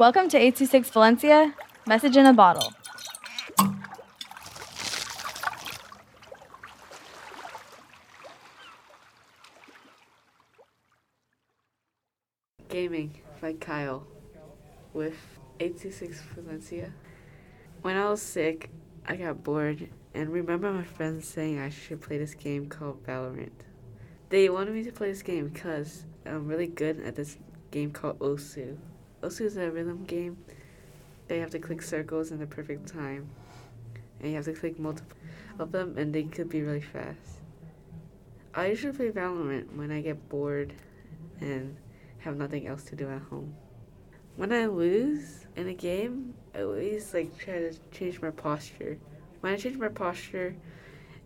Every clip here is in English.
Welcome to 826 Valencia, message in a bottle. Gaming by Kyle with 826 Valencia. When I was sick, I got bored and remember my friends saying I should play this game called Valorant. They wanted me to play this game because I'm really good at this game called Osu. Osu is a rhythm game. They have to click circles in the perfect time. And you have to click multiple of them and they could be really fast. I usually play Valorant when I get bored and have nothing else to do at home. When I lose in a game, I always like try to change my posture. When I change my posture,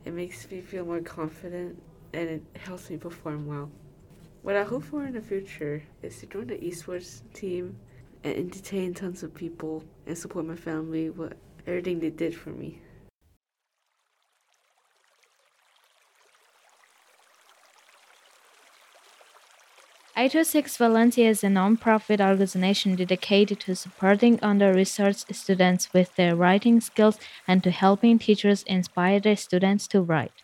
it makes me feel more confident and it helps me perform well. What I hope for in the future is to join the esports team and entertain tons of people and support my family with everything they did for me. Six Valencia is a non-profit organization dedicated to supporting under-researched students with their writing skills and to helping teachers inspire their students to write.